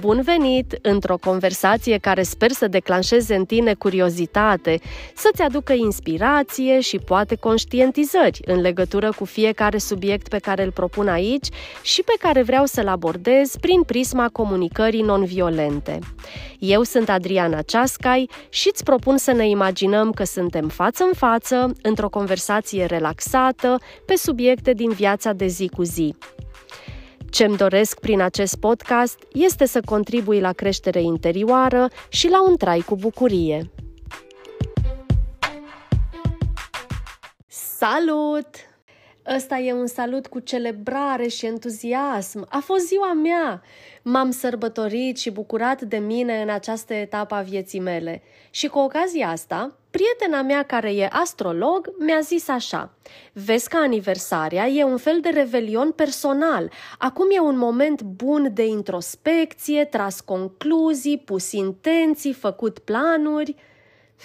Bun venit într-o conversație care sper să declanșeze în tine curiozitate, să-ți aducă inspirație și poate conștientizări în legătură cu fiecare subiect pe care îl propun aici și pe care vreau să-l abordez prin prisma comunicării non-violente. Eu sunt Adriana Ceascai și îți propun să ne imaginăm că suntem față în față, într-o conversație relaxată, pe subiecte din viața de zi cu zi. Ce-mi doresc prin acest podcast este să contribui la creștere interioară și la un trai cu bucurie. Salut! Ăsta e un salut cu celebrare și entuziasm. A fost ziua mea! M-am sărbătorit și bucurat de mine în această etapă a vieții mele. Și cu ocazia asta, prietena mea care e astrolog mi-a zis așa Vezi că aniversarea e un fel de revelion personal. Acum e un moment bun de introspecție, tras concluzii, pus intenții, făcut planuri –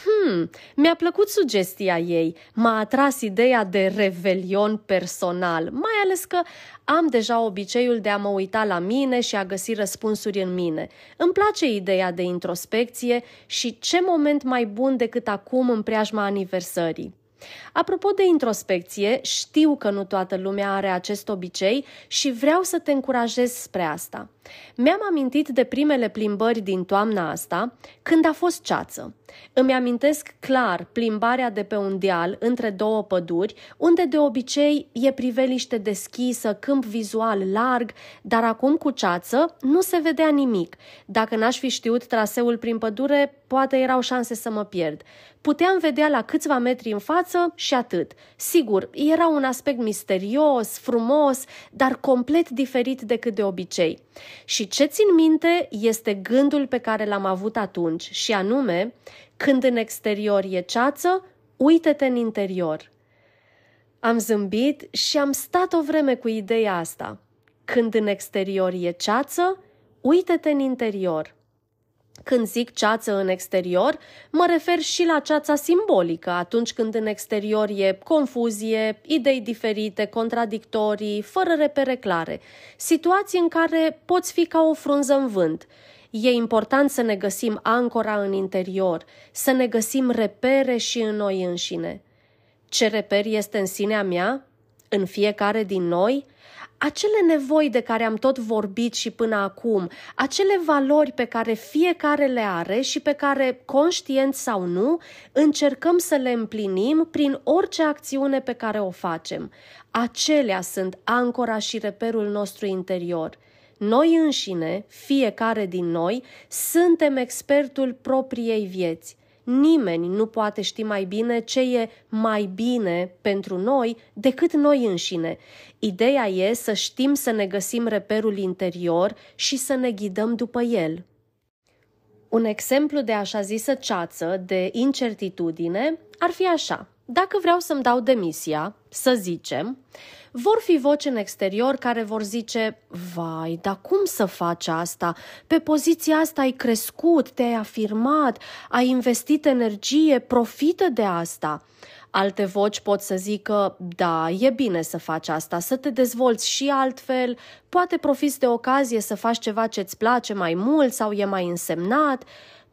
Hmm, mi-a plăcut sugestia ei. M-a atras ideea de revelion personal, mai ales că am deja obiceiul de a mă uita la mine și a găsi răspunsuri în mine. Îmi place ideea de introspecție și ce moment mai bun decât acum în preajma aniversării. Apropo de introspecție, știu că nu toată lumea are acest obicei și vreau să te încurajez spre asta. Mi-am amintit de primele plimbări din toamna asta, când a fost ceață. Îmi amintesc clar plimbarea de pe un deal între două păduri, unde de obicei e priveliște deschisă, câmp vizual larg, dar acum cu ceață nu se vedea nimic. Dacă n-aș fi știut traseul prin pădure, poate erau șanse să mă pierd. Puteam vedea la câțiva metri în față și atât. Sigur, era un aspect misterios, frumos, dar complet diferit decât de obicei. Și ce țin minte este gândul pe care l-am avut atunci, și anume, când în exterior e ceață, uite-te în interior. Am zâmbit și am stat o vreme cu ideea asta. Când în exterior e ceață, uite-te în interior. Când zic ceață în exterior, mă refer și la ceața simbolică, atunci când în exterior e confuzie, idei diferite, contradictorii, fără repere clare, situații în care poți fi ca o frunză în vânt. E important să ne găsim ancora în interior, să ne găsim repere și în noi înșine. Ce reper este în sinea mea? În fiecare din noi? acele nevoi de care am tot vorbit și până acum, acele valori pe care fiecare le are și pe care, conștient sau nu, încercăm să le împlinim prin orice acțiune pe care o facem. Acelea sunt ancora și reperul nostru interior. Noi înșine, fiecare din noi, suntem expertul propriei vieți. Nimeni nu poate ști mai bine ce e mai bine pentru noi decât noi înșine. Ideea e să știm să ne găsim reperul interior și să ne ghidăm după el. Un exemplu de așa zisă ceață, de incertitudine, ar fi așa. Dacă vreau să-mi dau demisia, să zicem, vor fi voci în exterior care vor zice Vai, dar cum să faci asta? Pe poziția asta ai crescut, te-ai afirmat, ai investit energie, profită de asta. Alte voci pot să zică, da, e bine să faci asta, să te dezvolți și altfel, poate profiți de ocazie să faci ceva ce-ți place mai mult sau e mai însemnat.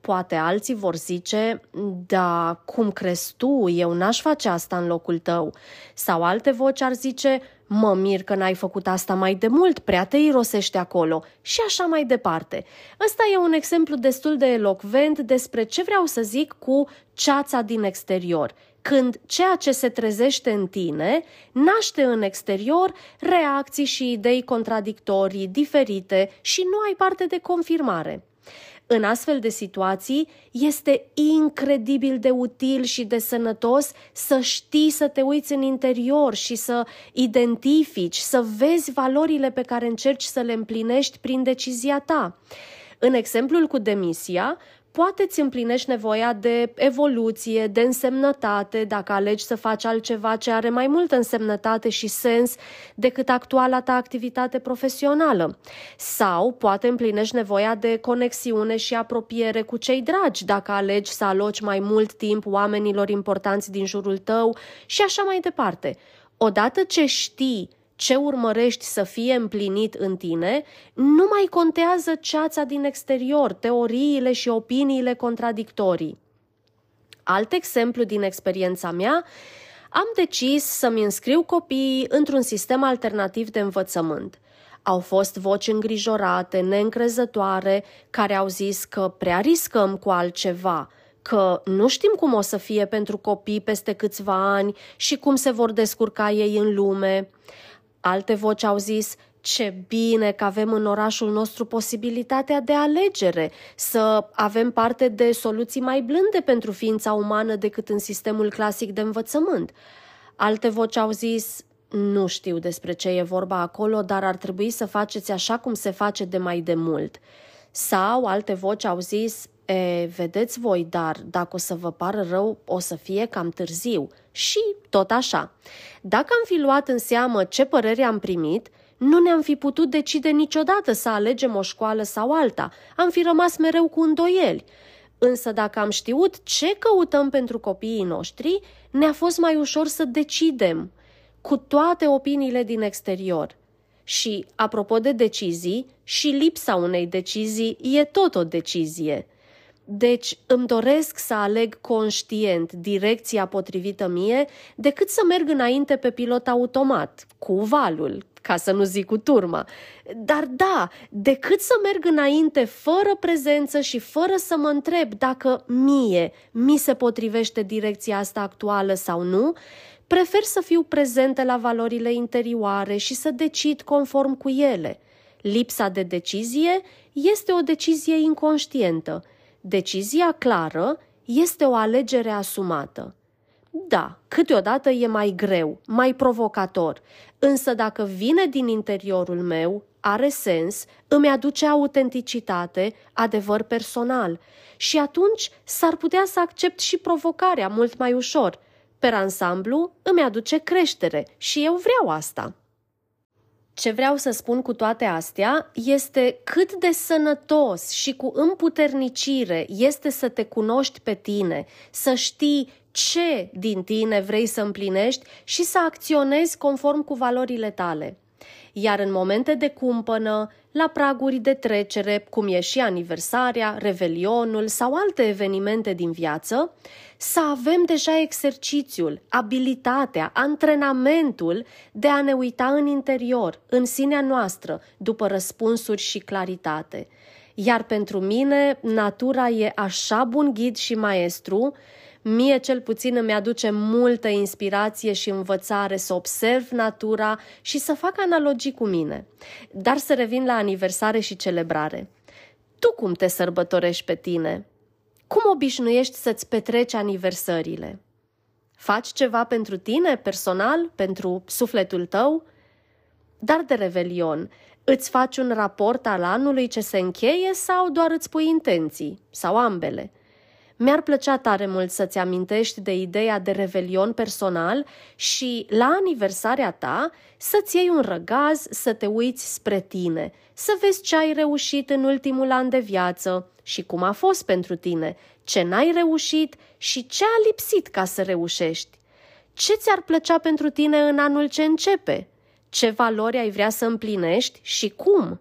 Poate alții vor zice, da, cum crezi tu, eu n-aș face asta în locul tău. Sau alte voci ar zice, mă mir că n-ai făcut asta mai de mult, prea te irosește acolo și așa mai departe. Ăsta e un exemplu destul de elocvent despre ce vreau să zic cu ceața din exterior când ceea ce se trezește în tine naște în exterior reacții și idei contradictorii, diferite și nu ai parte de confirmare. În astfel de situații este incredibil de util și de sănătos să știi să te uiți în interior și să identifici, să vezi valorile pe care încerci să le împlinești prin decizia ta. În exemplul cu demisia, poate îți împlinești nevoia de evoluție, de însemnătate, dacă alegi să faci altceva ce are mai multă însemnătate și sens decât actuala ta activitate profesională. Sau poate împlinești nevoia de conexiune și apropiere cu cei dragi, dacă alegi să aloci mai mult timp oamenilor importanți din jurul tău și așa mai departe. Odată ce știi ce urmărești să fie împlinit în tine, nu mai contează ceața din exterior, teoriile și opiniile contradictorii. Alt exemplu din experiența mea, am decis să-mi înscriu copiii într-un sistem alternativ de învățământ. Au fost voci îngrijorate, neîncrezătoare, care au zis că prea riscăm cu altceva, că nu știm cum o să fie pentru copii peste câțiva ani și cum se vor descurca ei în lume. Alte voci au zis, ce bine că avem în orașul nostru posibilitatea de alegere, să avem parte de soluții mai blânde pentru ființa umană decât în sistemul clasic de învățământ. Alte voci au zis, nu știu despre ce e vorba acolo, dar ar trebui să faceți așa cum se face de mai de mult. Sau alte voci au zis, e, vedeți voi, dar dacă o să vă pară rău, o să fie cam târziu. Și tot așa. Dacă am fi luat în seamă ce părere am primit, nu ne-am fi putut decide niciodată să alegem o școală sau alta. Am fi rămas mereu cu îndoieli. Însă dacă am știut ce căutăm pentru copiii noștri, ne-a fost mai ușor să decidem cu toate opiniile din exterior. Și, apropo de decizii, și lipsa unei decizii e tot o decizie. Deci îmi doresc să aleg conștient direcția potrivită mie decât să merg înainte pe pilot automat, cu valul, ca să nu zic cu turma. Dar da, decât să merg înainte fără prezență și fără să mă întreb dacă mie mi se potrivește direcția asta actuală sau nu, prefer să fiu prezentă la valorile interioare și să decid conform cu ele. Lipsa de decizie este o decizie inconștientă. Decizia clară este o alegere asumată. Da, câteodată e mai greu, mai provocator, însă dacă vine din interiorul meu, are sens, îmi aduce autenticitate, adevăr personal și atunci s-ar putea să accept și provocarea mult mai ușor. Per ansamblu, îmi aduce creștere și eu vreau asta. Ce vreau să spun cu toate astea este cât de sănătos și cu împuternicire este să te cunoști pe tine, să știi ce din tine vrei să împlinești și să acționezi conform cu valorile tale. Iar în momente de cumpănă, la praguri de trecere, cum e și aniversarea, revelionul sau alte evenimente din viață, să avem deja exercițiul, abilitatea, antrenamentul de a ne uita în interior, în sinea noastră, după răspunsuri și claritate. Iar pentru mine, natura e așa bun ghid și maestru Mie cel puțin îmi aduce multă inspirație și învățare să observ natura și să fac analogii cu mine. Dar să revin la aniversare și celebrare. Tu cum te sărbătorești pe tine? Cum obișnuiești să-ți petreci aniversările? Faci ceva pentru tine, personal, pentru sufletul tău? Dar de revelion, îți faci un raport al anului ce se încheie sau doar îți pui intenții? Sau ambele? Mi-ar plăcea tare mult să-ți amintești de ideea de revelion personal și, la aniversarea ta, să-ți iei un răgaz, să te uiți spre tine, să vezi ce ai reușit în ultimul an de viață și cum a fost pentru tine, ce n-ai reușit și ce a lipsit ca să reușești. Ce ți-ar plăcea pentru tine în anul ce începe? Ce valori ai vrea să împlinești și cum?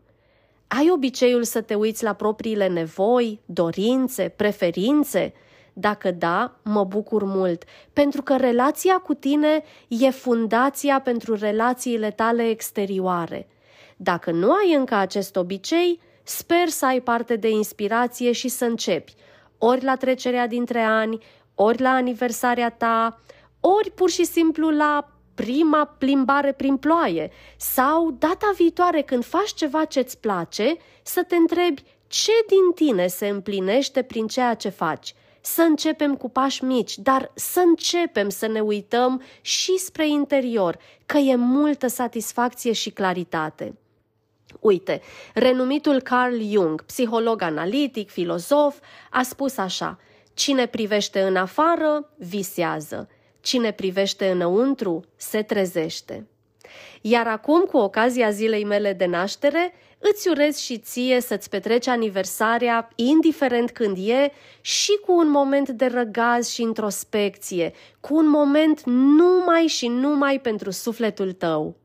Ai obiceiul să te uiți la propriile nevoi, dorințe, preferințe? Dacă da, mă bucur mult, pentru că relația cu tine e fundația pentru relațiile tale exterioare. Dacă nu ai încă acest obicei, sper să ai parte de inspirație și să începi, ori la trecerea dintre ani, ori la aniversarea ta, ori pur și simplu la prima plimbare prin ploaie sau data viitoare când faci ceva ce-ți place, să te întrebi ce din tine se împlinește prin ceea ce faci. Să începem cu pași mici, dar să începem să ne uităm și spre interior, că e multă satisfacție și claritate. Uite, renumitul Carl Jung, psiholog analitic, filozof, a spus așa: Cine privește în afară, visează. Cine privește înăuntru se trezește. Iar acum, cu ocazia zilei mele de naștere, îți urez și ție să-ți petreci aniversarea, indiferent când e, și cu un moment de răgaz și introspecție, cu un moment numai și numai pentru sufletul tău.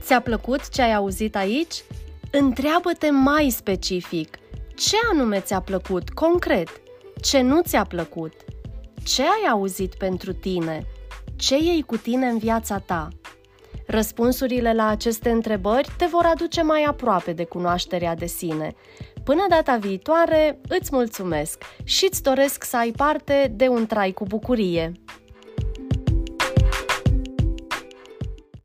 Ți-a plăcut ce ai auzit aici? Întreabă-te mai specific – ce anume ți-a plăcut, concret? Ce nu ți-a plăcut? Ce ai auzit pentru tine? Ce iei cu tine în viața ta? Răspunsurile la aceste întrebări te vor aduce mai aproape de cunoașterea de sine. Până data viitoare, îți mulțumesc și îți doresc să ai parte de un trai cu bucurie.